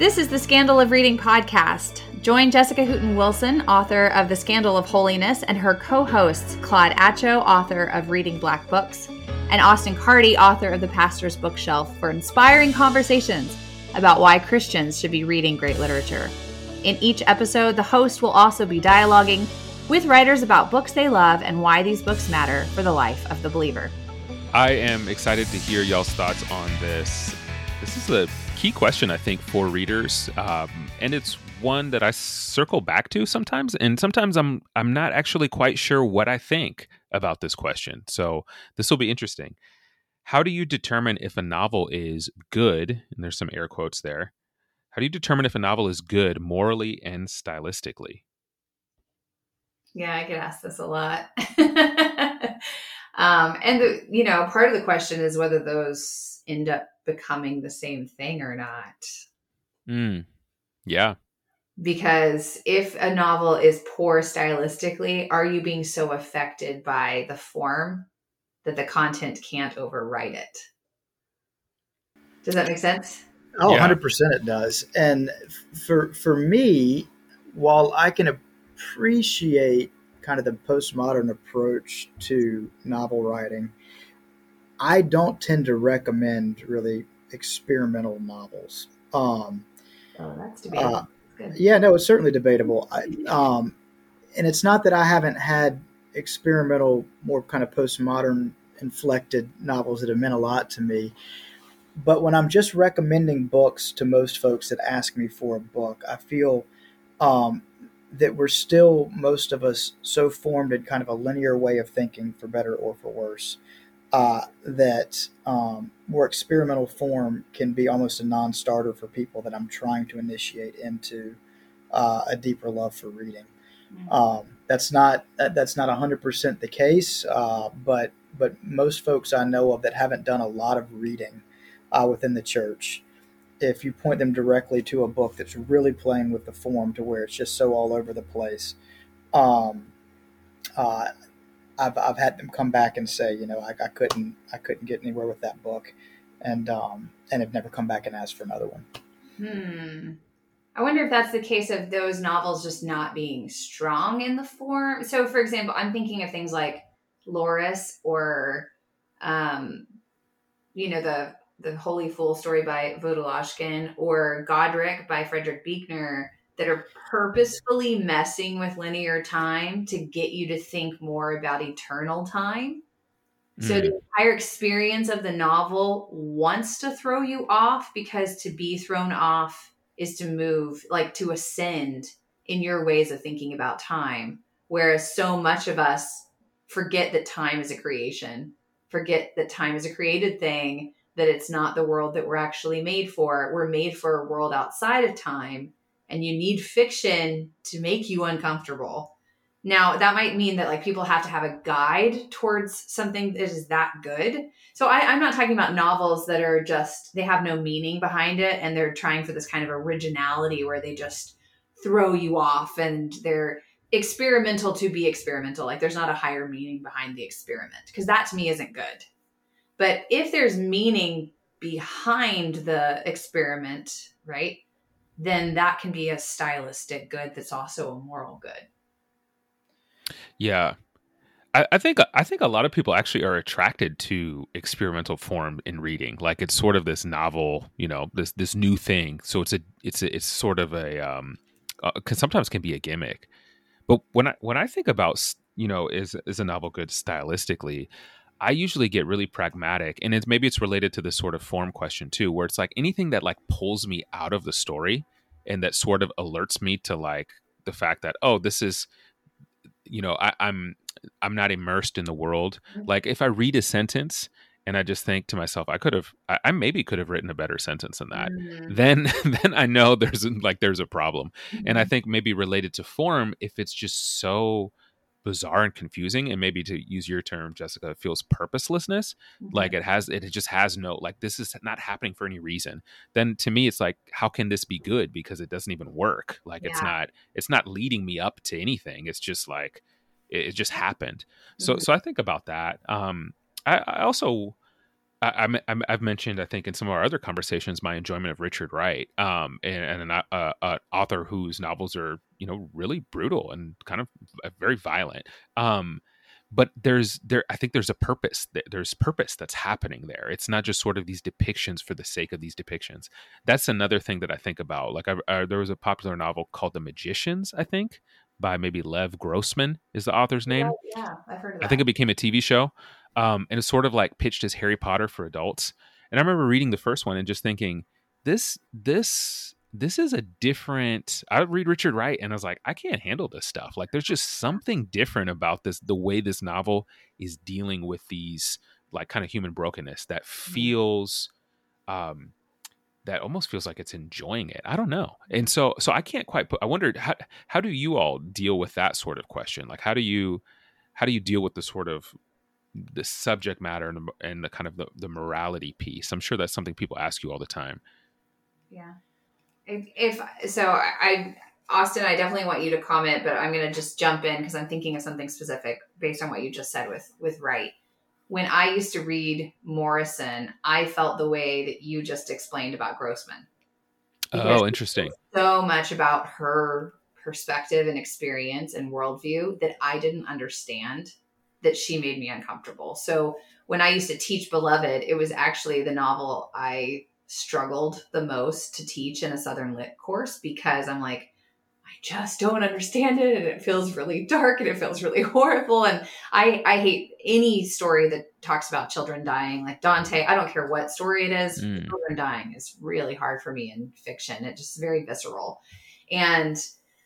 This is the Scandal of Reading podcast. Join Jessica Hooten Wilson, author of The Scandal of Holiness, and her co hosts, Claude Atcho, author of Reading Black Books, and Austin Carty, author of The Pastor's Bookshelf, for inspiring conversations about why Christians should be reading great literature. In each episode, the host will also be dialoguing with writers about books they love and why these books matter for the life of the believer. I am excited to hear y'all's thoughts on this. This is a key question, I think, for readers, um, and it's one that I circle back to sometimes, and sometimes I'm I'm not actually quite sure what I think about this question. So this will be interesting. How do you determine if a novel is good? And there's some air quotes there. How do you determine if a novel is good morally and stylistically? Yeah, I get asked this a lot. um, and the, you know, part of the question is whether those end up becoming the same thing or not. Mm. Yeah. Because if a novel is poor stylistically, are you being so affected by the form that the content can't overwrite it? Does that make sense? Oh, yeah. 100% it does. And for for me, while I can appreciate kind of the postmodern approach to novel writing, I don't tend to recommend really experimental novels. Um, oh, that's debatable. Uh, yeah, no, it's certainly debatable. I, um, and it's not that I haven't had experimental, more kind of postmodern inflected novels that have meant a lot to me. But when I'm just recommending books to most folks that ask me for a book, I feel um, that we're still, most of us, so formed in kind of a linear way of thinking, for better or for worse, uh, that um, more experimental form can be almost a non starter for people that I'm trying to initiate into uh, a deeper love for reading. Mm-hmm. Um, that's not that, that's not 100% the case, uh, but but most folks I know of that haven't done a lot of reading uh, within the church, if you point them directly to a book that's really playing with the form to where it's just so all over the place, um, uh, I've, I've had them come back and say, you know, I, I couldn't I couldn't get anywhere with that book, and um, and have never come back and asked for another one. Hmm. I wonder if that's the case of those novels just not being strong in the form. So, for example, I'm thinking of things like Laurus or, um, you know, the the Holy Fool story by Vodolazkin or Godric by Frederick Buechner that are purposefully messing with linear time to get you to think more about eternal time. Mm. So the entire experience of the novel wants to throw you off because to be thrown off is to move, like to ascend in your ways of thinking about time. Whereas so much of us forget that time is a creation, forget that time is a created thing, that it's not the world that we're actually made for. We're made for a world outside of time, and you need fiction to make you uncomfortable. Now, that might mean that like people have to have a guide towards something that is that good. So I, I'm not talking about novels that are just they have no meaning behind it and they're trying for this kind of originality where they just throw you off and they're experimental to be experimental. Like there's not a higher meaning behind the experiment because that to me isn't good. But if there's meaning behind the experiment, right, then that can be a stylistic good that's also a moral good. Yeah. I, I think I think a lot of people actually are attracted to experimental form in reading. Like it's sort of this novel, you know, this this new thing. So it's a it's a, it's sort of a um, uh, sometimes can be a gimmick. But when I when I think about you know is is a novel good stylistically, I usually get really pragmatic, and it's maybe it's related to this sort of form question too, where it's like anything that like pulls me out of the story and that sort of alerts me to like the fact that oh this is you know I, I'm I'm not immersed in the world. Mm-hmm. Like if I read a sentence and I just think to myself, I could have, I, I maybe could have written a better sentence than that. Mm-hmm. Then, then I know there's like there's a problem. Mm-hmm. And I mm-hmm. think maybe related to form, if it's just so bizarre and confusing and maybe to use your term jessica feels purposelessness mm-hmm. like it has it just has no like this is not happening for any reason then to me it's like how can this be good because it doesn't even work like yeah. it's not it's not leading me up to anything it's just like it, it just happened so mm-hmm. so i think about that um i, I also I, have mentioned, I think, in some of our other conversations, my enjoyment of Richard Wright, um, and, and an uh, uh, author whose novels are, you know, really brutal and kind of very violent. Um, but there's there, I think there's a purpose. There's purpose that's happening there. It's not just sort of these depictions for the sake of these depictions. That's another thing that I think about. Like, I, uh, there was a popular novel called The Magicians, I think, by maybe Lev Grossman is the author's name. Yeah, yeah I've heard of that. I think it became a TV show. Um, and it's sort of like pitched as Harry Potter for adults. And I remember reading the first one and just thinking, this, this, this is a different. I read Richard Wright and I was like, I can't handle this stuff. Like, there's just something different about this, the way this novel is dealing with these, like, kind of human brokenness that mm-hmm. feels, um, that almost feels like it's enjoying it. I don't know. And so so I can't quite put I wondered how how do you all deal with that sort of question? Like how do you how do you deal with the sort of the subject matter and the, and the kind of the, the morality piece. I'm sure that's something people ask you all the time. Yeah. If, if so, I, Austin, I definitely want you to comment, but I'm going to just jump in because I'm thinking of something specific based on what you just said with, with Wright. When I used to read Morrison, I felt the way that you just explained about Grossman. Oh, interesting. So much about her perspective and experience and worldview that I didn't understand that she made me uncomfortable. So when I used to teach Beloved, it was actually the novel I struggled the most to teach in a Southern Lit course because I'm like, I just don't understand it and it feels really dark and it feels really horrible. And I, I hate any story that talks about children dying, like Dante. I don't care what story it is, mm. children dying is really hard for me in fiction. It just very visceral. And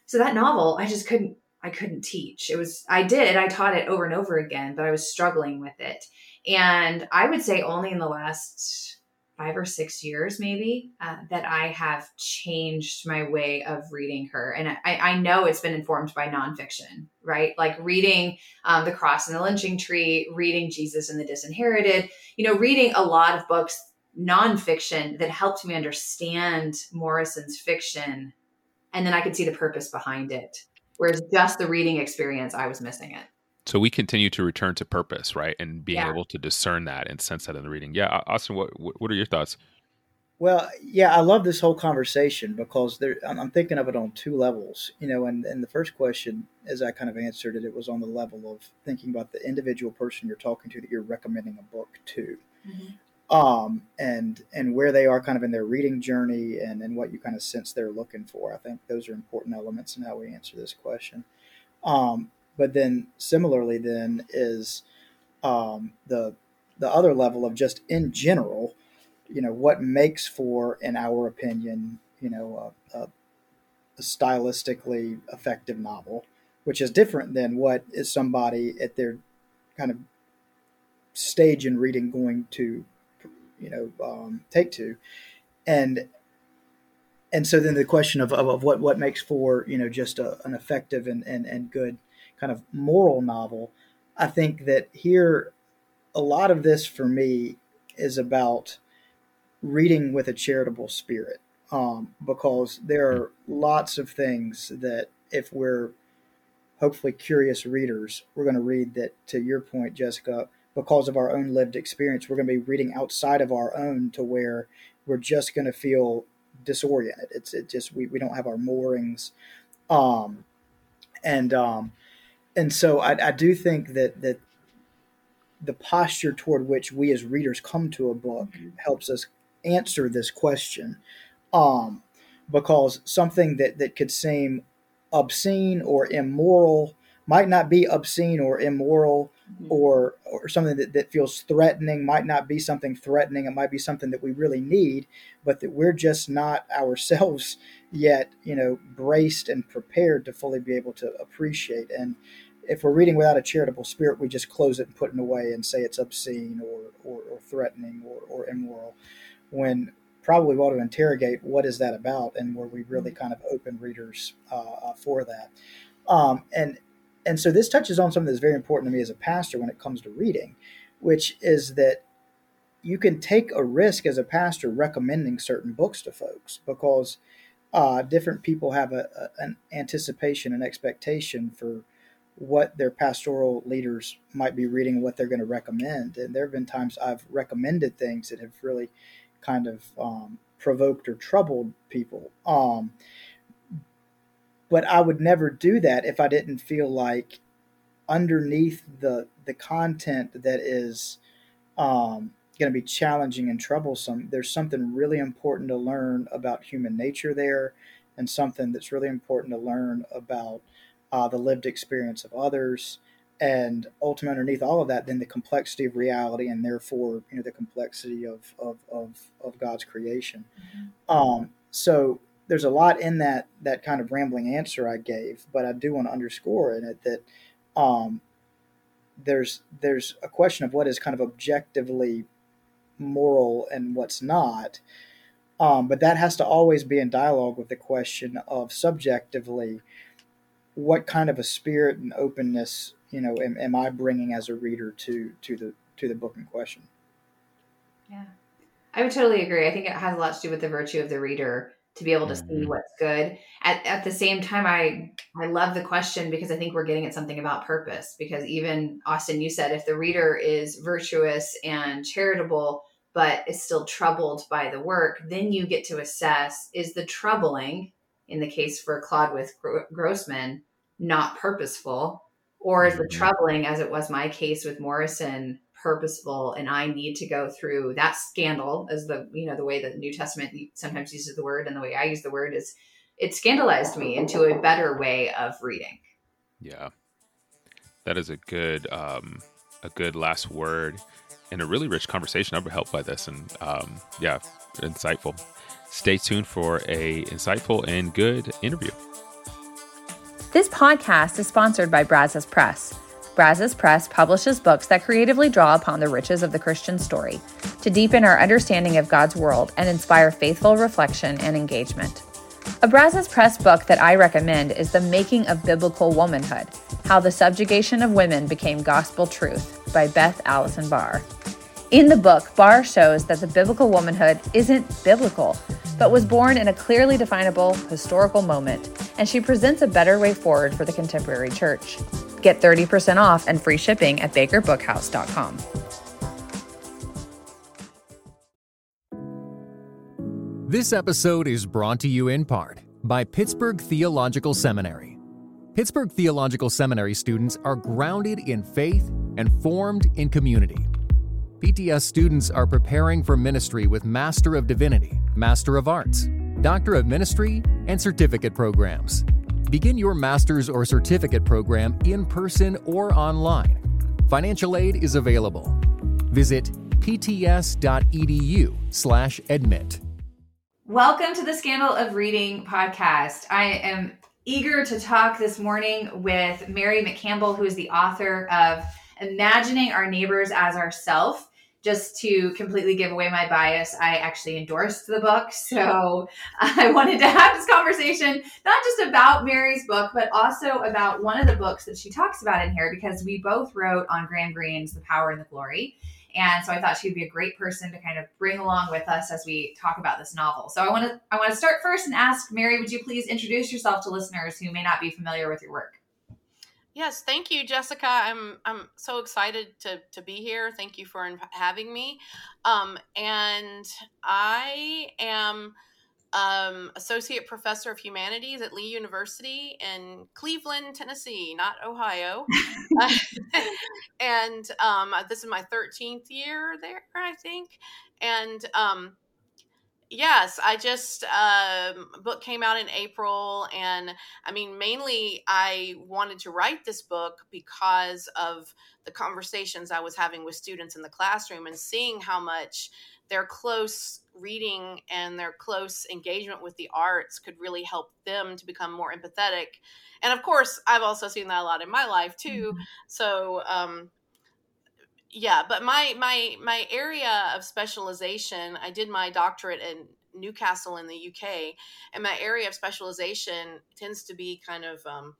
so that novel, I just couldn't I couldn't teach. It was, I did, I taught it over and over again, but I was struggling with it. And I would say only in the last five or six years, maybe, uh, that I have changed my way of reading her. And I, I know it's been informed by nonfiction, right? Like reading um, The Cross and the Lynching Tree, reading Jesus and the Disinherited, you know, reading a lot of books, nonfiction, that helped me understand Morrison's fiction. And then I could see the purpose behind it Whereas just the reading experience, I was missing it. So we continue to return to purpose, right, and being yeah. able to discern that and sense that in the reading. Yeah, Austin, what what are your thoughts? Well, yeah, I love this whole conversation because there, I'm thinking of it on two levels. You know, and, and the first question, as I kind of answered it, it was on the level of thinking about the individual person you're talking to that you're recommending a book to. Mm-hmm um, and and where they are kind of in their reading journey and, and what you kind of sense they're looking for. I think those are important elements in how we answer this question. Um, but then similarly, then is um, the the other level of just in general, you know, what makes for, in our opinion, you know, a, a, a stylistically effective novel, which is different than what is somebody at their kind of stage in reading going to you know um, take to, and and so then the question of, of, of, what what makes for you know just a, an effective and, and and good kind of moral novel, I think that here a lot of this for me is about reading with a charitable spirit um, because there are lots of things that if we're hopefully curious readers we're going to read that to your point jessica because of our own lived experience, we're going to be reading outside of our own to where we're just going to feel disoriented. It's it just we, we don't have our moorings, um, and um, and so I, I do think that that the posture toward which we as readers come to a book helps us answer this question, um, because something that that could seem obscene or immoral might not be obscene or immoral mm-hmm. or or something that, that feels threatening might not be something threatening it might be something that we really need but that we're just not ourselves yet you know braced and prepared to fully be able to appreciate and if we're reading without a charitable spirit we just close it and put it away and say it's obscene or or, or threatening or, or immoral when probably we ought to interrogate what is that about and were we really mm-hmm. kind of open readers uh, uh, for that um, and and so this touches on something that's very important to me as a pastor when it comes to reading, which is that you can take a risk as a pastor recommending certain books to folks because uh, different people have a, a, an anticipation and expectation for what their pastoral leaders might be reading, what they're going to recommend. And there have been times I've recommended things that have really kind of um, provoked or troubled people. Um, but I would never do that if I didn't feel like underneath the the content that is um, going to be challenging and troublesome, there's something really important to learn about human nature there, and something that's really important to learn about uh, the lived experience of others, and ultimately underneath all of that, then the complexity of reality, and therefore you know the complexity of of of, of God's creation. Mm-hmm. Um, so there's a lot in that that kind of rambling answer I gave, but I do want to underscore in it that um, there's there's a question of what is kind of objectively moral and what's not. Um, but that has to always be in dialogue with the question of subjectively what kind of a spirit and openness you know am, am I bringing as a reader to to the to the book in question? Yeah, I would totally agree. I think it has a lot to do with the virtue of the reader to be able to mm-hmm. see what's good. At at the same time, I I love the question because I think we're getting at something about purpose. Because even Austin, you said if the reader is virtuous and charitable, but is still troubled by the work, then you get to assess is the troubling in the case for Claude with Grossman, not purposeful, or is the mm-hmm. troubling, as it was my case with Morrison, purposeful, and I need to go through that scandal, as the you know the way that the New Testament sometimes uses the word, and the way I use the word is it scandalized me into a better way of reading. Yeah, that is a good um, a good last word and a really rich conversation. I'm helped by this, and um, yeah, insightful stay tuned for a insightful and good interview. This podcast is sponsored by Brazos Press. Brazos Press publishes books that creatively draw upon the riches of the Christian story to deepen our understanding of God's world and inspire faithful reflection and engagement. A Brazos Press book that I recommend is The Making of Biblical Womanhood How the Subjugation of Women Became Gospel Truth by Beth Allison Barr. In the book, Barr shows that the biblical womanhood isn't biblical, but was born in a clearly definable historical moment, and she presents a better way forward for the contemporary church. Get 30% off and free shipping at bakerbookhouse.com. This episode is brought to you in part by Pittsburgh Theological Seminary. Pittsburgh Theological Seminary students are grounded in faith and formed in community. PTS students are preparing for ministry with Master of Divinity, Master of Arts, Doctor of Ministry, and certificate programs. Begin your master's or certificate program in person or online. Financial aid is available. Visit pts.edu/admit. Welcome to the Scandal of Reading podcast. I am eager to talk this morning with Mary McCampbell, who is the author of Imagining Our Neighbors as Ourself just to completely give away my bias, I actually endorsed the book. So I wanted to have this conversation, not just about Mary's book, but also about one of the books that she talks about in here, because we both wrote on Graham Greene's The Power and the Glory. And so I thought she'd be a great person to kind of bring along with us as we talk about this novel. So I want to I want to start first and ask Mary, would you please introduce yourself to listeners who may not be familiar with your work? Yes, thank you, Jessica. I'm I'm so excited to to be here. Thank you for having me. Um, and I am um, associate professor of humanities at Lee University in Cleveland, Tennessee, not Ohio. and um, this is my 13th year there, I think. And um, Yes, I just um, book came out in April, and I mean, mainly I wanted to write this book because of the conversations I was having with students in the classroom and seeing how much their close reading and their close engagement with the arts could really help them to become more empathetic. And of course, I've also seen that a lot in my life too. Mm-hmm. So, um, yeah but my my my area of specialization i did my doctorate in newcastle in the uk and my area of specialization tends to be kind of um,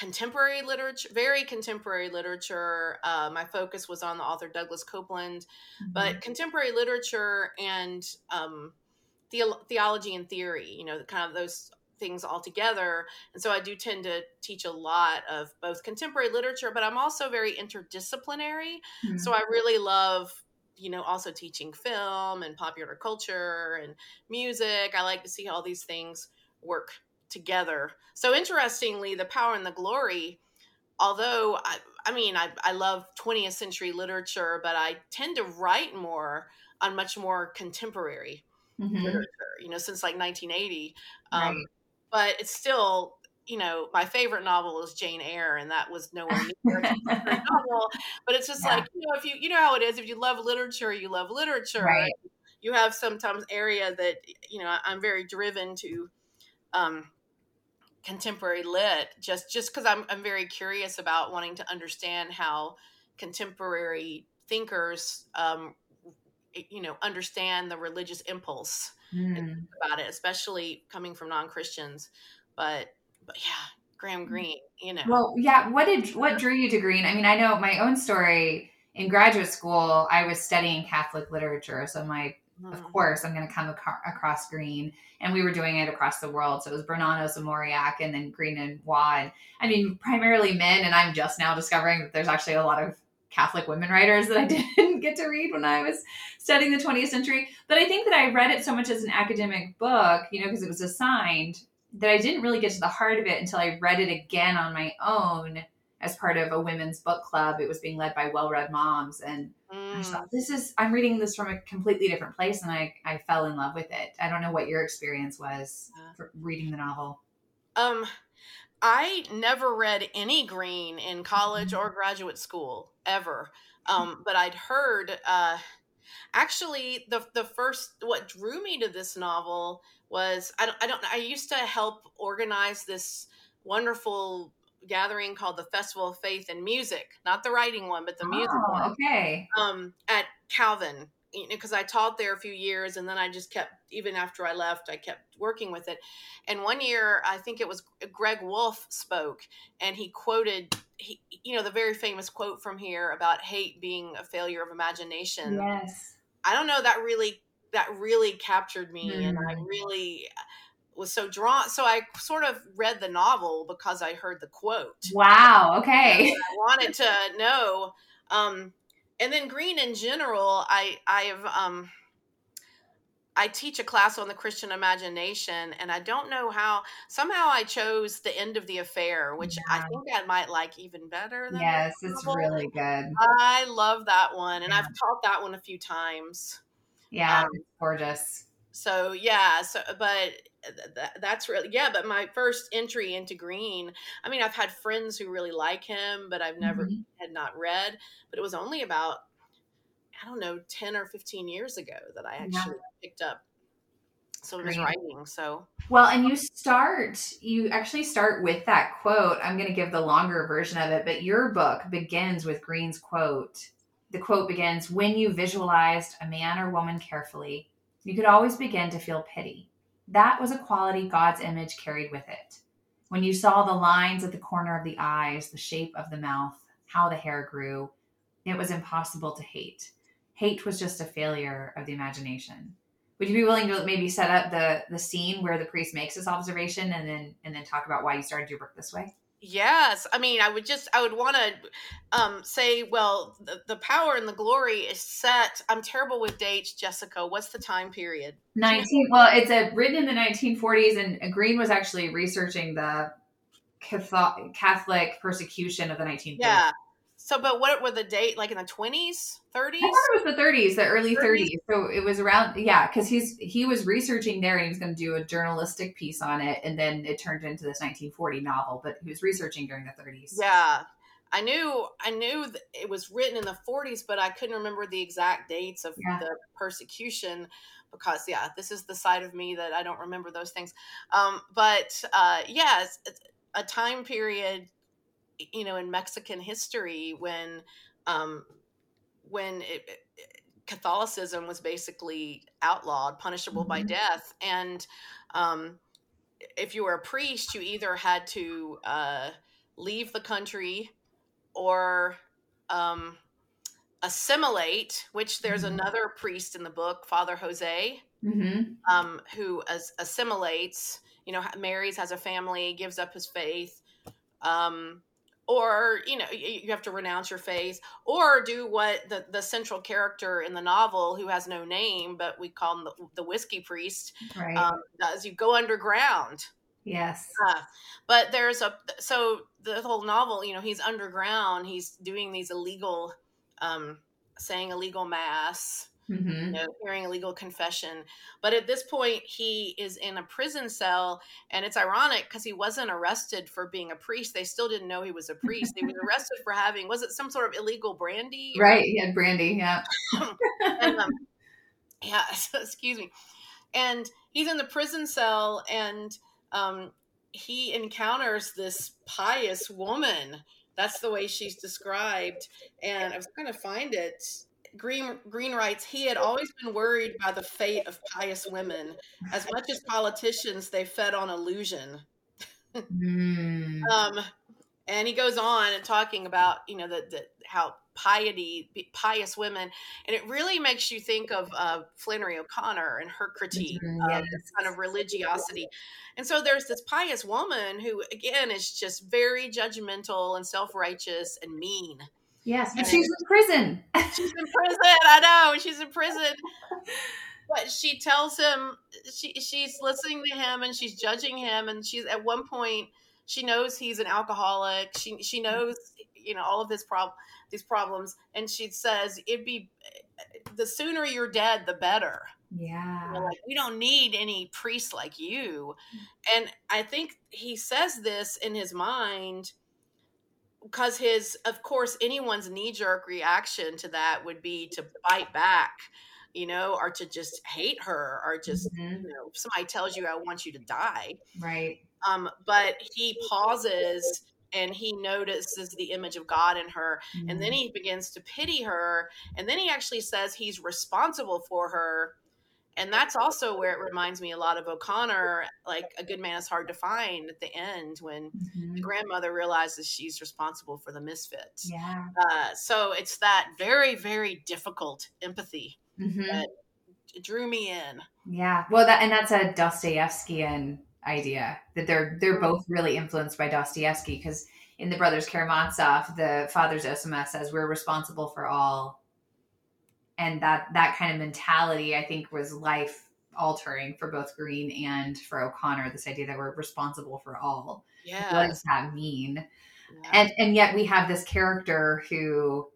contemporary literature, very contemporary literature. Uh, my focus was on the author Douglas Coupland mm-hmm. but contemporary literature and um, the- theology and theory, you know, kind of those things all together. And so I do tend to teach a lot of both contemporary literature, but I'm also very interdisciplinary. Mm-hmm. So I really love you know also teaching film and popular culture and music i like to see all these things work together. So interestingly, the power and the glory, although I, I mean, I, I love 20th century literature, but I tend to write more on much more contemporary mm-hmm. literature, you know, since like 1980. Um, right. Um, but it's still, you know, my favorite novel is Jane Eyre, and that was nowhere near a novel. But it's just yeah. like, you know, if you, you know how it is, if you love literature, you love literature. Right. You have sometimes area that, you know, I'm very driven to um, contemporary lit just just because I'm, I'm very curious about wanting to understand how contemporary thinkers um, you know understand the religious impulse mm. about it especially coming from non-christians but but yeah graham mm. greene you know well yeah what did what drew you to greene i mean i know my own story in graduate school i was studying catholic literature so my mm. of course I'm going to come ac- across greene And we were doing it across the world. So it was Bernanos and Mauriac and then greene and Waugh. I mean, primarily men. And I'm just now discovering that there's actually a lot of Catholic women writers that I didn't get to read when I was studying the 20th century. But I think that I read it so much as an academic book, you know, because it was assigned, that I didn't really get to the heart of it until I read it again on my own as part of a women's book club. It was being led by well read moms. And mm. I thought, this is, I'm reading this from a completely different place. And I, I fell in love with it. I don't know what your experience was for reading the novel. Um, I never read any Greene in college mm-hmm. or graduate school ever. Um, but I'd heard, uh, actually the the first what drew me to this novel was I don't I don't I used to help organize this wonderful gathering called the Festival of Faith and Music, not the writing one, but the oh, music one. Okay. Um, at Calvin, you know, because I taught there a few years, and then I just kept, even after I left, I kept working with it. And one year, I think it was Greg Wolfe spoke, and he quoted, he, you know, the very famous quote from here about hate being a failure of imagination. Yes. I don't know that really that really captured me, mm. and I mm. really was so drawn. So I sort of read the novel because I heard the quote. Wow. Okay. I wanted to know. Um, and then greene in general, I I've um, I teach a class on the Christian imagination, and I don't know how. Somehow, I chose the end of the affair, which yeah. I think I might like even better. Than yes, it's really good. I love that one, and yeah. I've taught that one a few times. Yeah, um, gorgeous. So yeah, so but that, that's really yeah but my first entry into Greene, I mean i've had friends who really like him but i've never mm-hmm. had not read but it was only about i don't know 10 or 15 years ago that i actually yeah. picked up some of his writing so well and you start you actually start with that quote i'm going to give the longer version of it but your book begins with Greene's quote the quote begins when you visualized a man or woman carefully you could always begin to feel pity that was a quality God's image carried with it. When you saw the lines at the corner of the eyes, the shape of the mouth, how the hair grew, it was impossible to hate. Hate was just a failure of the imagination. Would you be willing to maybe set up the the scene where the priest makes this observation and then and then talk about why you started your book this way? Yes, I mean, I would just, I would want to um, say, well, the, the power and the glory is set. I'm terrible with dates, Jessica. What's the time period? 19. Well, it's a, written in the 1940s, and Greene was actually researching the Catholic persecution of the 1940s. Yeah. So, but what were the date like in the twenties, thirties? I thought it was the thirties, the early thirties. So it was around, yeah, because he's he was researching there and he was going to do a journalistic piece on it, and then it turned into this 1940 novel. But he was researching during the 30s. Yeah, I knew I knew it was written in the 40s, but I couldn't remember the exact dates of yeah. the persecution because yeah, this is the side of me that I don't remember those things. Um, but uh, yeah, a time period you know in Mexican history when um, when it, it, Catholicism was basically outlawed, punishable mm-hmm. by death, and um, if you were a priest, you either had to uh, leave the country or um, assimilate, which there's Mhm. another priest in the book, Father Jose, Mm-hmm. um, who as, assimilates, you know, marries, has a family, gives up his faith. Um, or, you know, you have to renounce your faith or do what the, the central character in the novel, who has no name, but we call him the, the whiskey priest, Right. um, does. You go underground. yes. Uh, but there's a so the whole novel, you know, he's underground. He's doing these illegal, um, saying illegal mass, Mm-hmm. you know, hearing illegal confession. But at this point, he is in a prison cell, and it's ironic because he wasn't arrested for being a priest. They still didn't know he was a priest. He was arrested for having was it some sort of illegal brandy? Right. He had brandy. Yeah. and, um, yeah, excuse me. And he's in the prison cell, and um, he encounters this pious woman. That's the way she's described. And I was trying to find it. Greene Greene writes he had always been worried by the fate of pious women. As much as politicians, they fed on illusion. Mm. Um, and he goes on and talking about you know the, the how piety pious women and it really makes you think of uh, flannery o'connor and her critique of yes. this kind of religiosity and so there's this pious woman who again is just very judgmental and self-righteous and mean Yes. and she's in prison. she's in prison i know she's in prison but she tells him she she's listening to him and she's judging him and she's at one point she knows he's an alcoholic she she knows you know all of his prob these problems and she says it'd be the sooner you're dead the better Yeah. Like we don't need any priest like you and i think he says this in his mind because his of course anyone's knee-jerk reaction to that would be to bite back you know or to just hate her or just Mhm. you know somebody tells you i want you to die Right. um but he pauses and he notices the image of god in her and then he begins to pity her and then he actually says he's responsible for her and that's also where it reminds me a lot of o'connor like a good man is hard to find at the end when Mhm. the grandmother realizes she's responsible for the misfits Yeah. uh, so it's that very very difficult empathy Mhm. that drew me in Yeah. Well, that and that's a Dostoevskian idea that they're they're both really influenced by Dostoevsky because in the Brothers Karamazov, the Father's Zosima says we're responsible for all, and that that kind of mentality I think was life altering for both Greene and for O'Connor. This idea that we're responsible for all. yeah, What does that mean? yeah. and and yet we have this character who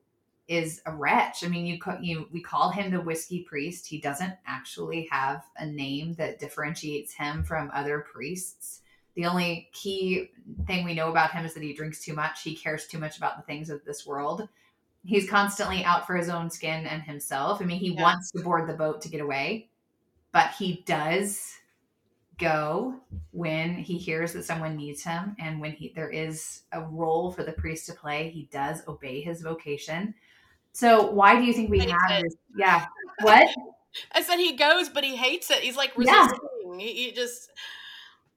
is a wretch. I mean, you you we call him the whiskey priest. He doesn't actually have a name that differentiates him from other priests. The only key thing we know about him is that he drinks too much. He cares too much about the things of this world. He's constantly out for his own skin and himself. I mean, he Yeah. wants to board the boat to get away, but he does go when he hears that someone needs him and when he there is a role for the priest to play he does obey his vocation so why do you think we have it. this yeah what I said he goes, but he hates it. He's like Yeah. resisting. He, he just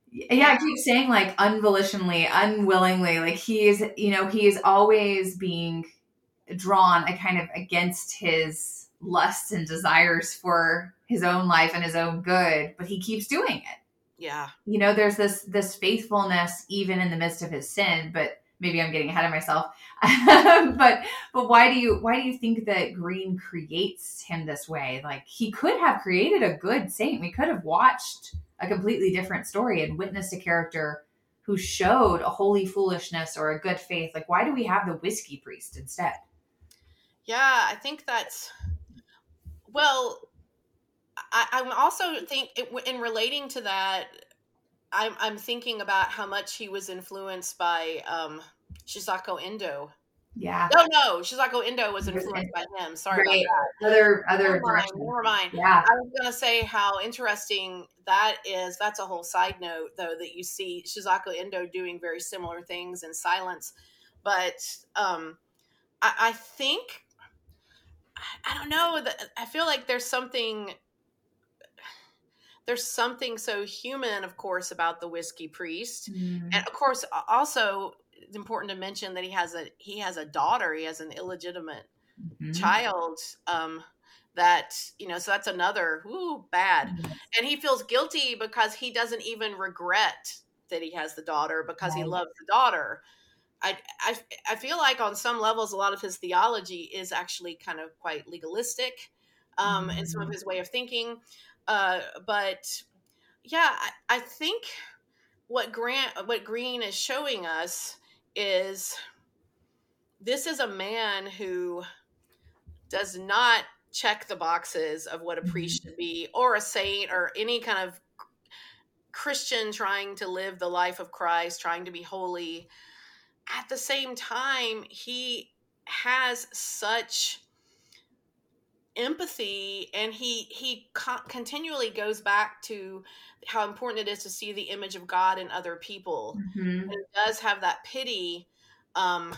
yeah i keep saying like unvolitionally unwillingly like he is you know he is always being drawn a kind of against his lusts and desires for his own life and his own good but he keeps doing it. Yeah. you know there's this this faithfulness even in the midst of his sin but maybe i'm getting ahead of myself. But but why do you why do you think that greene creates him this way? Like he could have created a good saint. We could have watched a completely different story and witnessed a character who showed a holy foolishness or a good faith. Like why do we have the whiskey priest instead Yeah, I think that's well. I, I'm also think it, in relating to that. I'm I'm thinking about how much he was influenced by um, Shusaku Endo. yeah No, no, Shusaku Endo was influenced by him. Sorry right about that. other other Never mind. Never mind. yeah I was gonna say how interesting that is. That's a whole side note, though, that you see Shusaku Endo doing very similar things in silence. But um, I, I think I, don't know. I feel like there's something there's something so human, of course, about the whiskey priest, Mm. and of course, also it's important to mention that he has a he has a daughter. He has an illegitimate Mhm. child. Um, that you know, so that's another ooh bad. Mhm. And he feels guilty because he doesn't even regret that he has the daughter because he loves the daughter. I, I I feel like on some levels, a lot of his theology is actually kind of quite legalistic, um, in some of Mhm. his way of thinking. Uh, but yeah, I, I think what Grant, what Greene is showing us is this is a man who does not check the boxes of what a priest should be or a saint or any kind of Christian trying to live the life of Christ, trying to be holy. At the same time, he has such empathy and he he co- continually goes back to how important it is to see the image of God in other people Mhm. and does have that pity um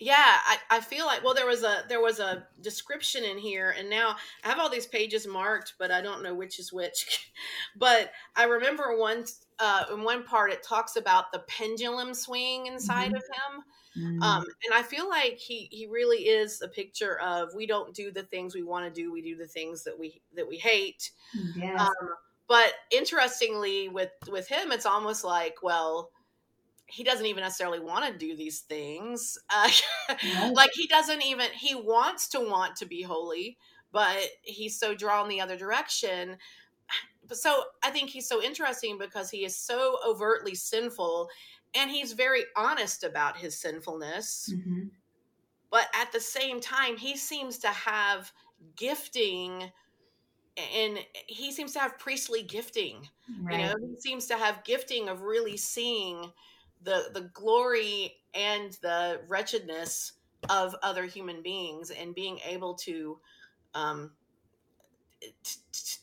yeah I, I feel like well there was a there was a description in here and now i have all these pages marked but i don't know which is which but i remember one uh in one part it talks about the pendulum swing inside Mhm. of him Mhm. um and i feel like he he really is a picture of we don't do the things we want to do we do the things that we that we hate yes. um, but interestingly, with with him, it's almost like, well, he doesn't even necessarily want to do these things. Uh, Right. like he doesn't even he wants to want to be holy, but he's so drawn the other direction. But so I think he's so interesting because he is so overtly sinful, and he's very honest about his sinfulness Mhm. but at the same time he seems to have gifting and he seems to have priestly gifting Right. you know he seems to have gifting of really seeing the the glory and the wretchedness of other human beings and being able to um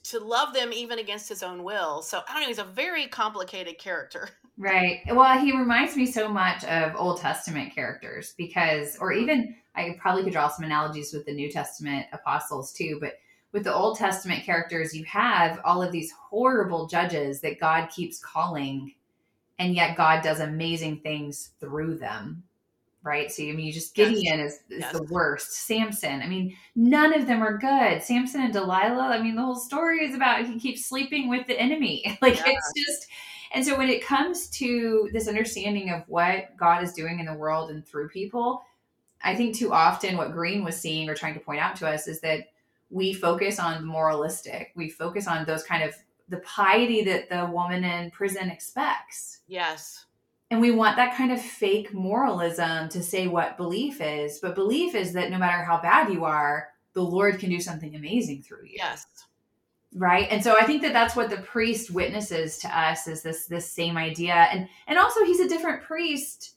to love them even against his own will so i don't know he's a very complicated character Right. Well, he reminds me so much of Old Testament characters because, or even I probably could draw some analogies with the New Testament apostles too. But with the Old Testament characters, you have all of these horrible judges that God keeps calling, and yet God does amazing things through them. Right. So, I mean, you just Yes. Gideon is, is Yes. the worst. Samson. I mean, none of them are good. Samson and Delilah. I mean, the whole story is about he keeps sleeping with the enemy. Like, Yeah. it's just, and so when it comes to this understanding of what God is doing in the world and through people, I think too often what Greene was seeing or trying to point out to us is that we focus on the moralistic. We focus on those kind of the piety that the woman in prison expects. yes. And we want that kind of fake moralism to say what belief is. But belief is that no matter how bad you are, the Lord can do something amazing through you. Yes. Right? And so i think that that's what the priest witnesses to us is this this same idea. And and also he's a different priest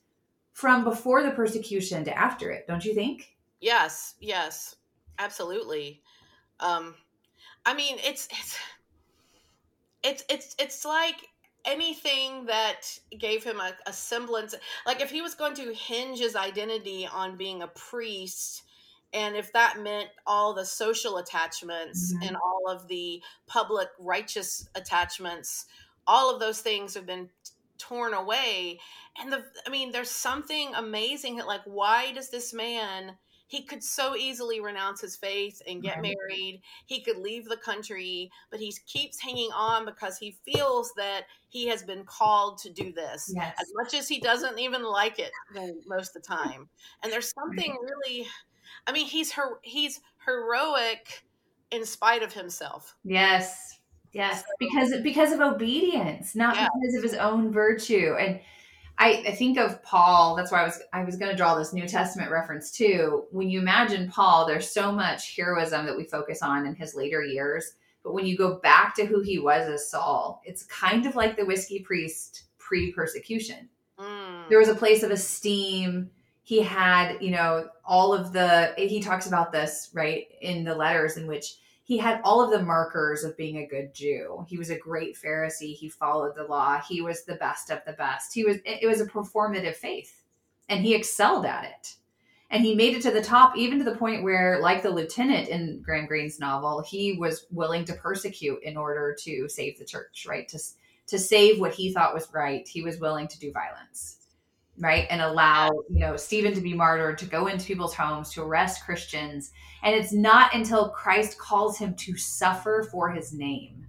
from before the persecution to after it don't you think? Yes, yes, absolutely. Um, I mean, it's it's it's it's it's like anything that gave him a, a semblance. Like if he was going to hinge his identity on being a priest, and if that meant all the social attachments Mhm. and all of the public righteous attachments, all of those things have been torn away. And the I mean, there's something amazing that like, why does this man? He could so easily renounce his faith and get Right. married. He could leave the country, but he keeps hanging on because he feels that he has been called to do this. yes As much as he doesn't even like it most of the time. And there's something really I mean, he's her he's heroic in spite of himself. yes yes because because of obedience not Yeah. because of his own virtue and I, I think of Paul. That's why I was I was going to draw this New Testament reference too. When you imagine Paul, there's so much heroism that we focus on in his later years. But when you go back to who he was as Saul, it's kind of like the whiskey priest pre-persecution. Mm. There was a place of esteem. He had, you know, all of the. He talks about this right in the letters in which he had all of the markers of being a good Jew. He was a great Pharisee. He followed the law. He was the best of the best. He was it was a performative faith and he excelled at it. And he made it to the top even to the point where like the lieutenant in Graham Greene's novel, he was willing to persecute in order to save the church, right? To to save what he thought was right, he was willing to do violence. Right? And allow, you know, Stephen to be martyred, to go into people's homes, to arrest Christians. And it's not until Christ calls him to suffer for his name.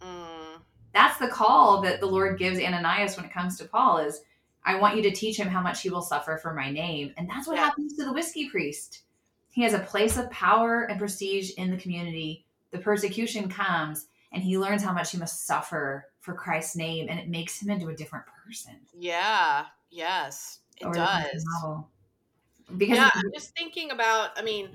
Mm. That's the call that the Lord gives Ananias when it comes to Paul is I want you to teach him how much he will suffer for my name. And that's what Yeah. happens to the whiskey priest. He has a place of power and prestige in the community. The persecution comes and he learns how much he must suffer for Christ's name and it makes him into a different person. Yeah. Yes, it over the course of the does. Because yeah i'm just thinking about i mean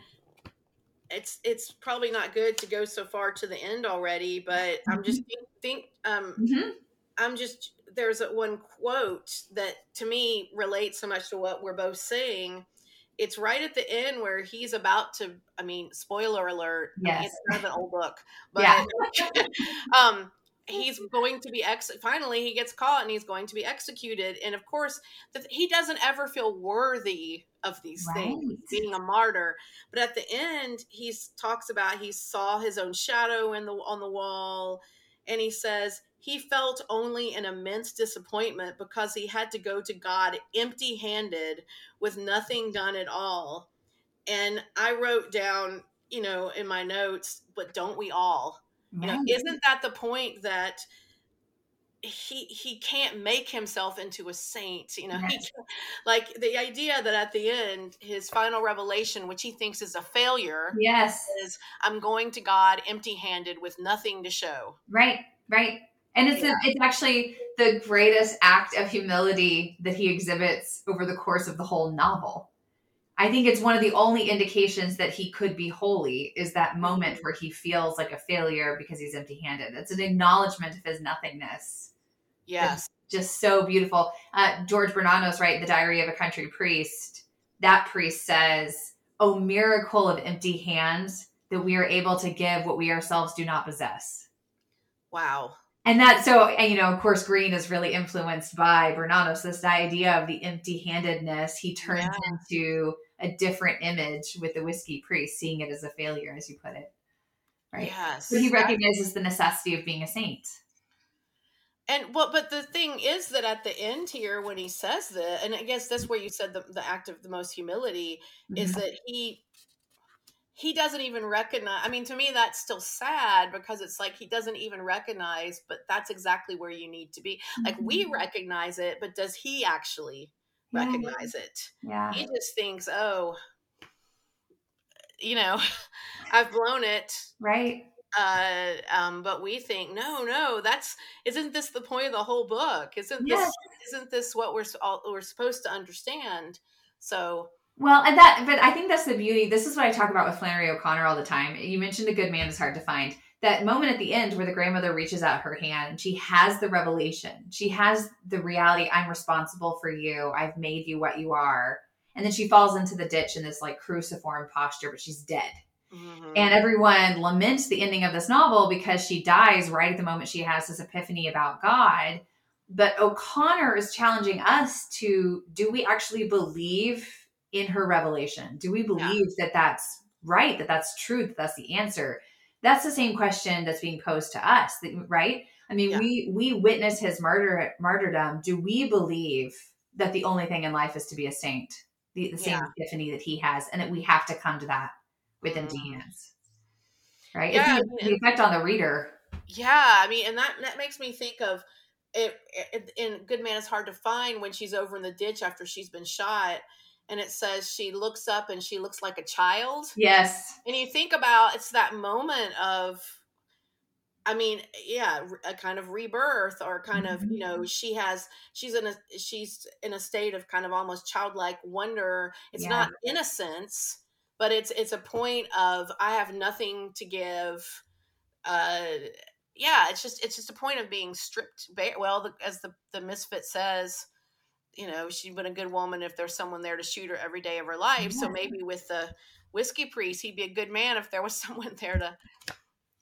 it's it's probably not good to go so far to the end already but i'm just think, um Mhm. i'm just there's a one quote that to me relates so much to what we're both saying it's right at the end where he's about to i mean spoiler alert I mean, Yes. it's kind of an old book but Yeah. um he's going to be ex finally he gets caught and he's going to be executed. And of course he doesn't ever feel worthy of these things being a martyr. But at the end he talks about he saw his own shadow in the on the wall. And he says he felt only an immense disappointment because he had to go to god empty handed with nothing done at all. And i wrote down you know in my notes but don't we all you know, isn't that the point that he he can't make himself into a saint you know he Yes. can't- like the idea that at the end his final revelation which he thinks is a failure Yes. is i'm going to god empty handed with nothing to show Right, right. And it's a, it's actually the greatest act of humility that he exhibits over the course of the whole novel. I think it's one of the only indications that he could be holy is that moment where he feels like a failure because he's empty-handed. It's an acknowledgement of his nothingness. yes Just so beautiful. Uh, George Bernanos, right, The Diary of a Country Priest. That priest says, "Oh miracle of empty hands that we are able to give what we ourselves do not possess." wow and that so and you know of course greene is really influenced by bernanos this idea of the empty-handedness he turns Yeah. into a different image with the whiskey priest seeing it as a failure as you put it right? Yes. But he recognizes the necessity of being a saint. And well but the thing is that at the end here when he says that and i guess that's where you said the, the act of the most humility is Mhm. that he he doesn't even recognize i mean to me that's still sad because it's like he doesn't even recognize but that's exactly where you need to be. Like we Mhm. recognize it but does he actually Yeah. recognize it yeah he just thinks oh you know i've blown it right uh um but we think no no that's isn't this the point of the whole book isn't Yes. this isn't this what we're all, we're supposed to understand so Well, and that, but I think that's the beauty. This is what I talk about with Flannery O'Connor all the time. You mentioned a good man is hard to find. That moment at the end where the grandmother reaches out her hand, she has the revelation. She has the reality I'm responsible for you. I've made you what you are. And then she falls into the ditch in this like cruciform posture, but she's dead. mhm. And everyone laments the ending of this novel because she dies right at the moment she has this epiphany about God. But O'Connor is challenging us to do we actually believe in her revelation? Do we believe that that's right, that that's true, that that's the answer? That's the same question that's being posed to us, right? I mean, Yeah. we we witness his murder martyrdom. Do we believe that the only thing in life is to be a saint, the, the same Yeah. epiphany that he has, and that we have to come to that with empty Mhm. hands? Right? Yeah, it's the, the effect on the reader. yeah i mean and that that makes me think of it, it in good man is hard to find when she's over in the ditch after she's been shot and it says she looks up and she looks like a child Yes. and you think about it's that moment of i mean yeah a kind of rebirth or kind of you know she has she's in a she's in a state of kind of almost childlike wonder it's Yeah. not innocence but it's it's a point of i have nothing to give uh yeah it's just it's just a point of being stripped bare well the, as the the misfit says you know she'd been a good woman if there's someone there to shoot her every day of her life so maybe with the whiskey priest he'd be a good man if there was someone there to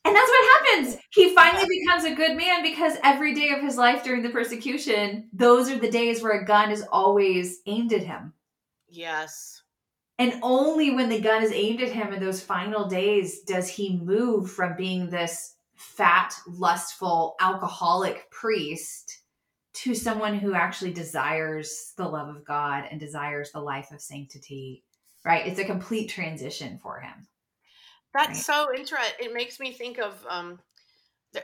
And that's what happens. He finally becomes a good man because every day of his life during the persecution, those are the days where a gun is always aimed at him. yes And only when the gun is aimed at him in those final days does he move from being this fat, lustful, alcoholic priest to someone who actually desires the love of God and desires the life of sanctity, right? It's a complete transition for him. That's right? so interesting. It makes me think of um,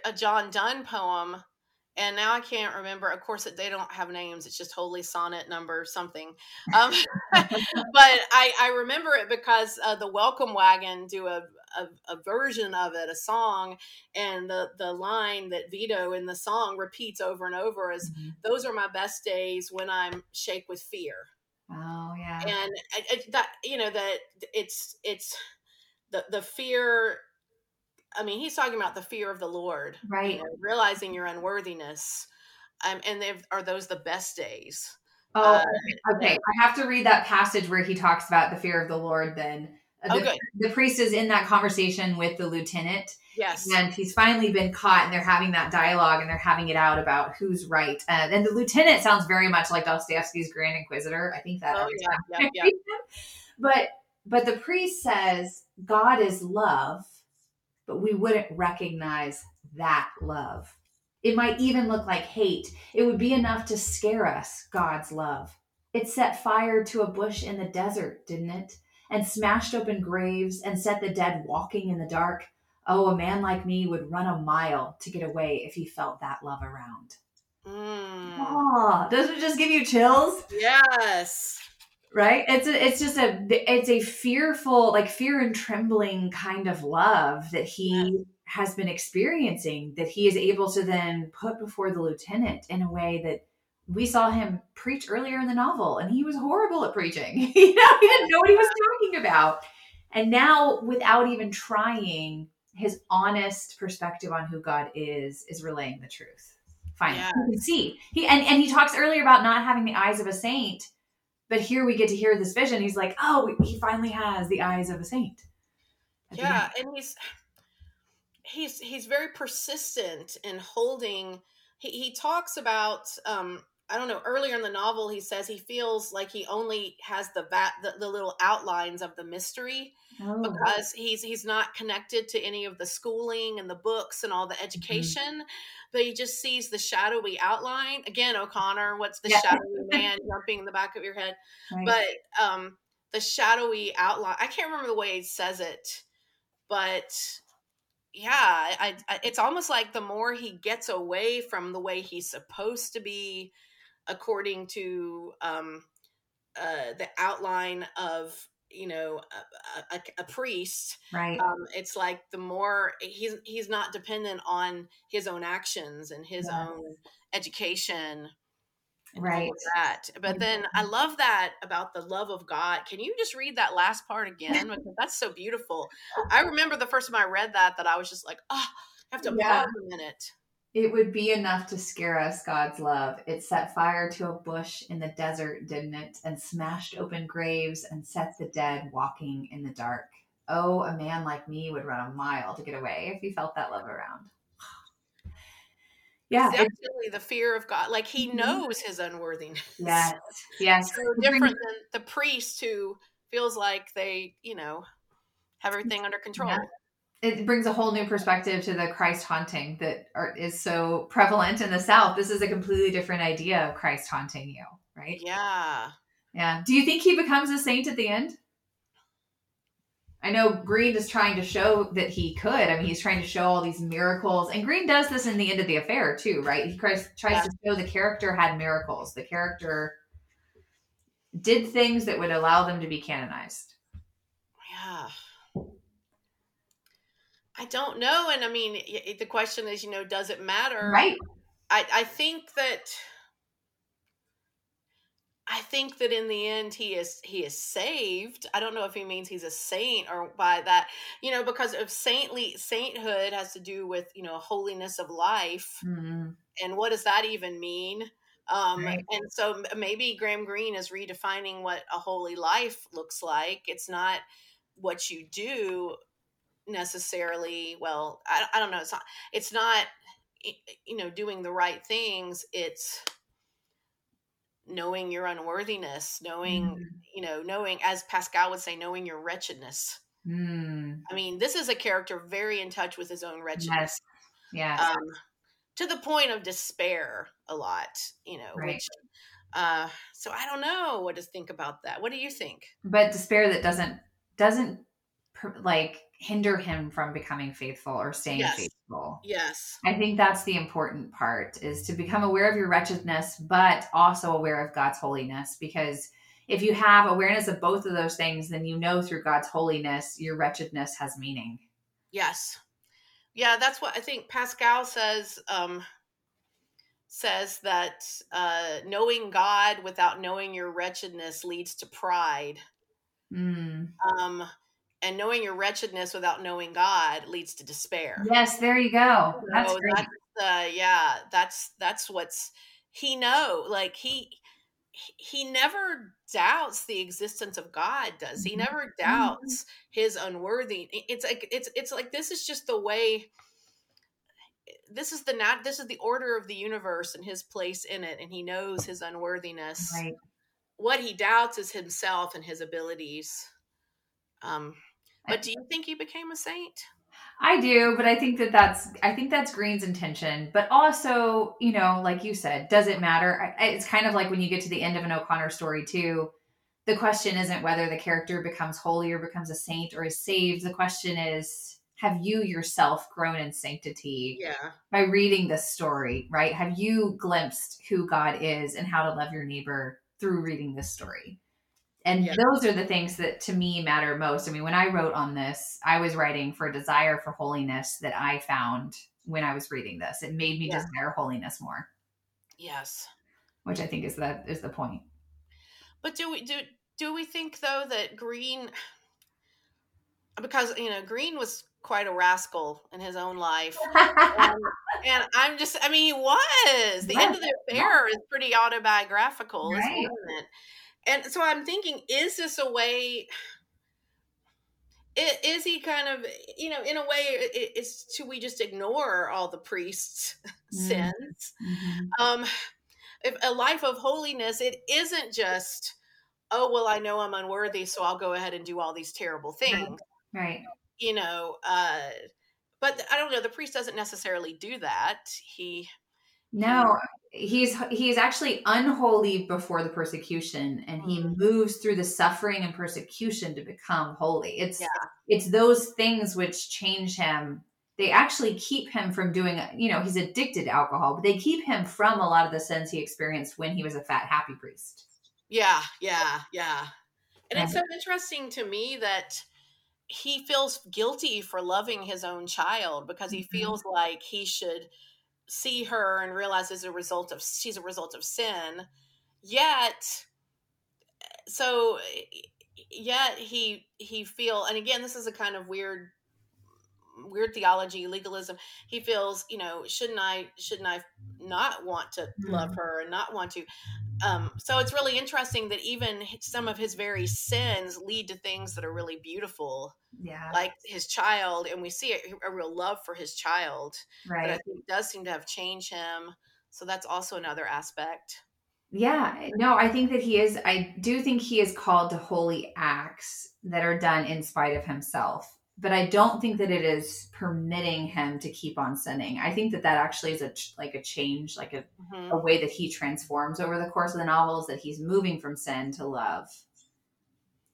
a John Donne poem and now I can't remember. Of course, they don't have names; it's just Holy Sonnet number something. Um, but I, I remember it because uh, the Welcome Wagon do a, a, a version of it, a song, and the the line that Vito in the song repeats over and over is, mm-hmm. "Those are my best days when I'm shake with fear." Oh yeah, and it, that you know that it's it's the the fear I mean, he's talking about the fear of the Lord, right? You know, realizing your unworthiness, um, and are those the best days? Oh, uh, okay. I have to read that passage where he talks about the fear of the Lord. Then the, oh, good. the priest is in that conversation with the lieutenant. Yes, and he's finally been caught, and they're having that dialogue, and they're having it out about who's right. Uh, and the lieutenant sounds very much like Dostoevsky's Grand Inquisitor. I think that. Oh yeah, yeah, yeah. but but the priest says God is love but we wouldn't recognize that love. It might even look like hate. It would be enough to scare us, God's love. It set fire to a bush in the desert, didn't it? And smashed open graves and set the dead walking in the dark. Oh, a man like me would run a mile to get away if he felt that love around. Mm. Oh, does it just give you chills? Yes right it's a, it's just a it's a fearful like fear and trembling kind of love that he has been experiencing that he is able to then put before the lieutenant in a way that we saw him preach earlier in the novel and he was horrible at preaching you know he didn't know what he was talking about and now without even trying his honest perspective on who god is is relaying the truth finally yeah. you can see he and, and he talks earlier about not having the eyes of a saint but here we get to hear this vision. He's like, oh, he finally has the eyes of a saint. Yeah, and he's he's he's very persistent in holding. He he talks about um, I don't know. Earlier in the novel, he says he feels like he only has the va- the, the little outlines of the mystery oh. because he's he's not connected to any of the schooling and the books and all the mm-hmm. education. Mm-hmm. But he just sees the shadowy outline. Again, O'Connor, what's the yeah. shadowy man jumping in the back of your head? Right. But um, the shadowy outline. I can't remember the way he says it, but yeah, I, I, it's almost like the more he gets away from the way he's supposed to be according to um, uh, the outline of you know a, a, a priest right. um, it's like the more he's he's not dependent on his own actions and his yes. own education right. that. But then i love that about the love of god. Can you just read that last part again? Because that's so beautiful. I remember the first time i read that that i was just like oh i have to yeah. pause a minute it would be enough to scare us, God's love. It set fire to a bush in the desert, didn't it? And smashed open graves and set the dead walking in the dark. Oh, a man like me would run a mile to get away if he felt that love around. Yeah. It's actually the fear of God. Like he mm-hmm. knows his unworthiness. Yes. Yes. So different than the priest who feels like they, you know, have everything under control. Yeah it brings a whole new perspective to the Christ haunting that are, is so prevalent in the South. This is a completely different idea of Christ haunting you, right? Yeah. Yeah. Do you think he becomes a saint at the end? I know Greene is trying to show that he could. I mean, he's trying to show all these miracles, and Greene does this in the end of the affair too, right? He tries, tries yeah. to show the character had miracles. The character did things that would allow them to be canonized. Yeah. I don't know. And I mean, the question is, you know, does it matter? Right. I, I think that I think that in the end he is he is saved. I don't know if he means he's a saint or by that, you know, because of saintly sainthood has to do with, you know, holiness of life. Mm-hmm. And what does that even mean? Um, right. and so maybe Graham Greene is redefining what a holy life looks like. It's not what you do necessarily well I, I don't know it's not it's not you know doing the right things it's knowing your unworthiness knowing mm. you know knowing as pascal would say knowing your wretchedness mm. i mean this is a character very in touch with his own wretchedness yes, yes. Um, to the point of despair a lot, you know, Right. which uh so I don't know what to think about that. What do you think? but despair that doesn't doesn't per- like hinder him from becoming faithful or staying Yes. faithful Yes. i think that's the important part is to become aware of your wretchedness but also aware of god's holiness because if you have awareness of both of those things then you know through god's holiness your wretchedness has meaning Yes. Yeah, that's what I think Pascal says um says that uh knowing God without knowing your wretchedness leads to pride. Mm. Um and knowing your wretchedness without knowing God leads to despair. yes there you go. That's So that's uh yeah, that's that's what's he know like he he never doubts the existence of God does he? Mhm. never doubts his unworthy it's like it's it's like this is just the way this is the nat this is the order of the universe and his place in it and he knows his unworthiness. Right. What he doubts is himself and his abilities. Um but do you think he became a saint I do, but I think that that's I think that's Greene's intention. But also, you know, like you said, does it matter? I- It's kind of like when you get to the end of an O'Connor story too. The question isn't whether the character becomes holy or becomes a saint or is saved. The question is, have you yourself grown in sanctity yeah by reading this story? Right? Have you glimpsed who God is and how to love your neighbor through reading this story? And Yeah. those are the things that to me matter most. I mean, when I wrote on this, I was writing for a desire for holiness that I found when I was reading this. It made me Yeah. desire holiness more, yes which I think is the is the point. But do we do do we think though that Greene because you know Greene was quite a rascal in his own life. Um, and, and I'm just I mean he was. The end of the affair is pretty autobiographical, Right. isn't it? And so I'm thinking, is this a way is he kind of you know in a way i- is should we just ignore all the priests Mm. sins Mhm. um if a life of holiness it isn't just oh well i know i'm unworthy so i'll go ahead and do all these terrible things Right. you know uh but i don't know the priest doesn't necessarily do that he No, he's he's actually unholy before the persecution, and he Mhm. moves through the suffering and persecution to become holy. It's Yeah. it's those things which change him. They actually keep him from doing. You know, he's addicted to alcohol, but they keep him from a lot of the sins he experienced when he was a fat, happy priest. yeah yeah yeah and it's so interesting to me that he feels guilty for loving his own child because he Mhm. feels like he should see her and realize as a result of she's a result of sin yet so yet he he feel and again this is a kind of weird weird theology legalism he feels you know shouldn't i shouldn't i not want to love Mhm. her and not want to um so it's really interesting that even some of his very sins lead to things that are really beautiful Yeah, like his child and we see a, a real love for his child that i right. think does seem to have changed him so that's also another aspect Yeah, no, I think that he is. I do think he is called to holy acts that are done in spite of himself. But I don't think that it is permitting him to keep on sinning. I think that that actually is a like a change, like a, Mhm. a way that he transforms over the course of the novels. That he's moving from sin to love,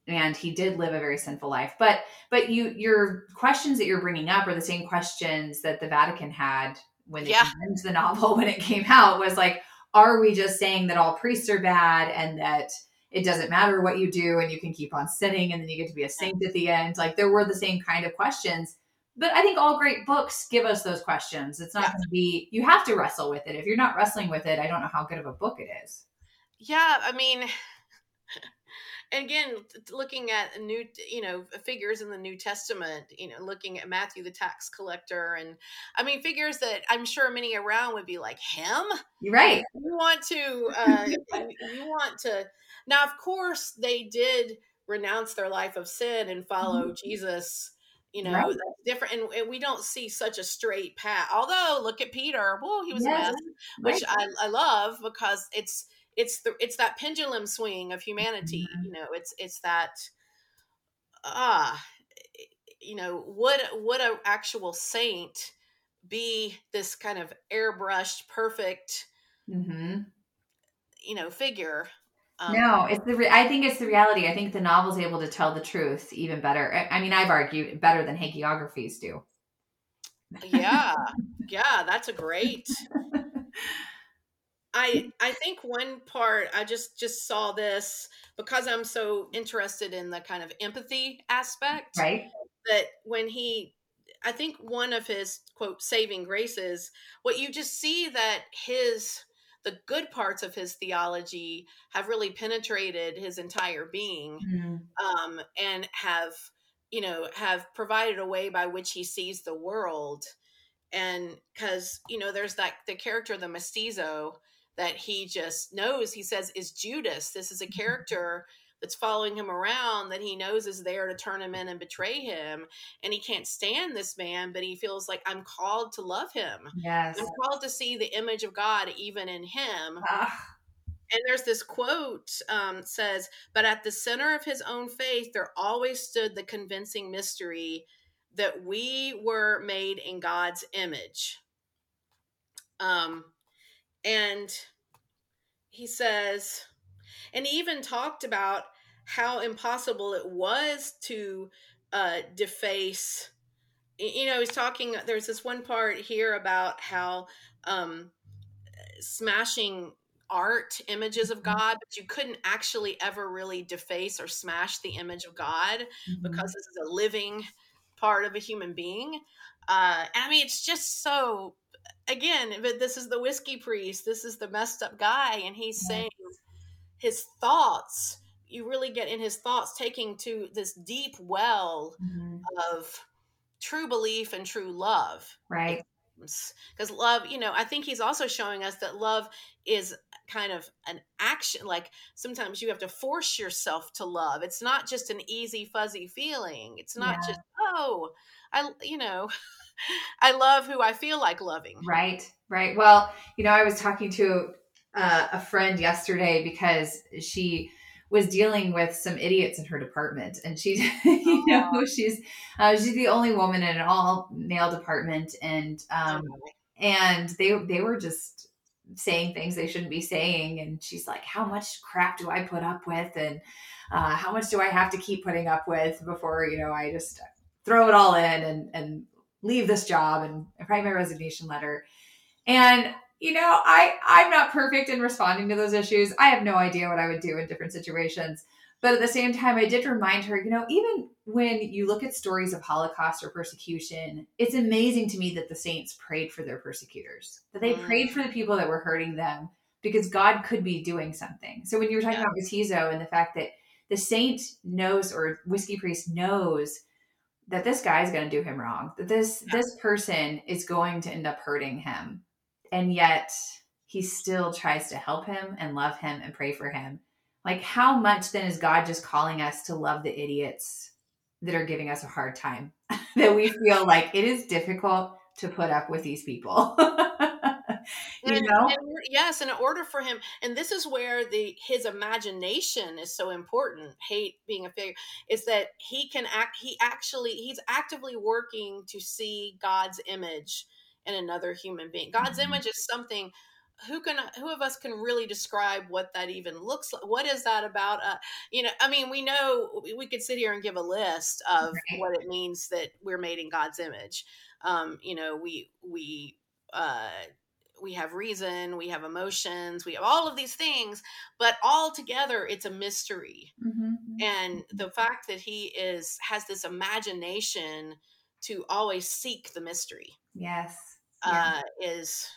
and he did live a very sinful life. But but you your questions that you're bringing up are the same questions that the Vatican had when they Yeah. the novel when it came out. Was like are we just saying that all priests are bad and that it doesn't matter what you do and you can keep on sinning and then you get to be a saint at the end like there were the same kind of questions but i think all great books give us those questions it's not Yeah. going to be you have to wrestle with it if you're not wrestling with it i don't know how good of a book it is Yeah, I mean, again, t- t- looking at new, you know, figures in the New Testament, you know, looking at Matthew the tax collector, and I mean, figures that I'm sure many around would be like him. you're right You want to, uh, you want to. Now, of course, they did renounce their life of sin and follow Jesus. You know, Right. that's different, and, and we don't see such a straight path. Although, look at Peter. Well, he was a mess which right. I, I love because it's it's the it's that pendulum swing of humanity Mhm. you know it's it's that ah you know would would a actual saint be this kind of airbrushed, perfect, Mm-hmm. you know, figure. Um, no, it's the. Re- I think it's the reality. I think the novel's able to tell the truth even better. I, I mean, I've argued better than hagiographies do. yeah, yeah, that's a great. I I think one part I just just saw this because I'm so interested in the kind of empathy aspect Right. that when he I think one of his quote saving graces what you just see that his the good parts of his theology have really penetrated his entire being Mhm. um, and have you know have provided a way by which he sees the world. And because you know there's that the character the mestizo that he just knows. He says is judas. This is a character that's following him around that he knows is there to turn him in and betray him and he can't stand this man but he feels like i'm called to love him Yes. i'm called to see the image of god even in him Ah, and there's this quote um, says, but at the center of his own faith, there always stood the convincing mystery that we were made in God's image. Um, and he says, and he even talked about how impossible it was to uh, deface. You know, he's talking. There's this one part here about how um, smashing art images of God, but you couldn't actually ever really deface or smash the image of God mhm. because this is a living part of a human being. Uh, and I mean, it's just so. Again, but this is the whiskey priest. This is the messed up guy, and he's Yeah. saying his thoughts. You really get in his thoughts, taking to this deep well Mhm. of true belief and true love Right. because love you know i think he's also showing us that love is kind of an action like sometimes you have to force yourself to love it's not just an easy fuzzy feeling it's not Yeah. just oh i you know i love who i feel like loving Right, right. Well, you know, I was talking to uh, a friend yesterday because she was dealing with some idiots in her department, and she you know, she's uh, she's the only woman in an all male department, and um, and they they were just saying things they shouldn't be saying, and she's like, "How much crap do I put up with, and uh, how much do I have to keep putting up with before you know I just throw it all in and and leave this job and write my resignation letter?" And you know, I I'm not perfect in responding to those issues. I have no idea what I would do in different situations. But at the same time, I did remind her, you know, even when you look at stories of Holocaust or persecution, it's amazing to me that the saints prayed for their persecutors, that they Mm. prayed for the people that were hurting them because God could be doing something. So when you were talking Yeah. about Batizo and the fact that the saint knows or whiskey priest knows that this guy is going to do him wrong, that this this person is going to end up hurting him, and yet he still tries to help him and love him and pray for him. Like, how much then is God just calling us to love the idiots that are giving us a hard time? that we feel like it is difficult to put up with these people. you And- know? and yes in order for him and this is where the his imagination is so important hate being a figure is that he can act he actually he's actively working to see god's image in another human being god's Mhm. image is something who can who of us can really describe what that even looks like what is that about uh, you know i mean we know we- could sit here and give a list of Right. what it means that we're made in god's image um you know we we uh we have reason, we have emotions, we have all of these things, but all together it's a mystery. Mhm. And the fact that he is has this imagination to always seek the mystery Yes. Yeah. uh, is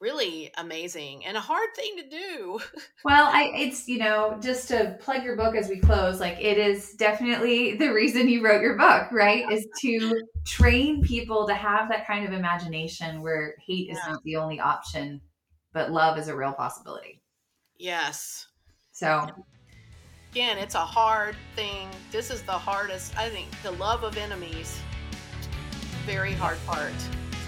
really amazing and a hard thing to do. Well, I it's you know just to plug your book as we close, like it is definitely the reason you wrote your book, right? Is to train people to have that kind of imagination where hate is not the only option, but love is a real possibility. yes. So Again, it's a hard thing. This is the hardest, I think, the love of enemies. Very hard part.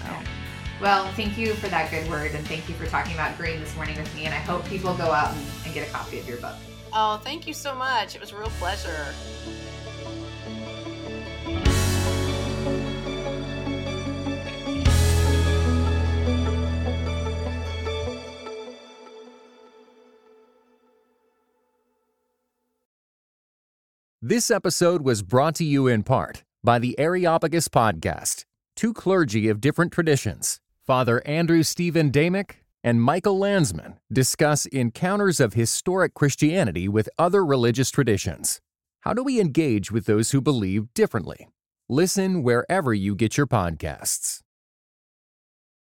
So. Well, thank you for that good word and thank you for talking about greene this morning with me. And I hope people go out and, and get a copy of your book. Oh, thank you so much. It was a real pleasure. This episode was brought to you in part by the Areopagus Podcast, two clergy of different traditions Father Andrew Stephen Damick and Michael Landsman, discuss encounters of historic Christianity with other religious traditions. How do we engage with those who believe differently? Listen wherever you get your podcasts.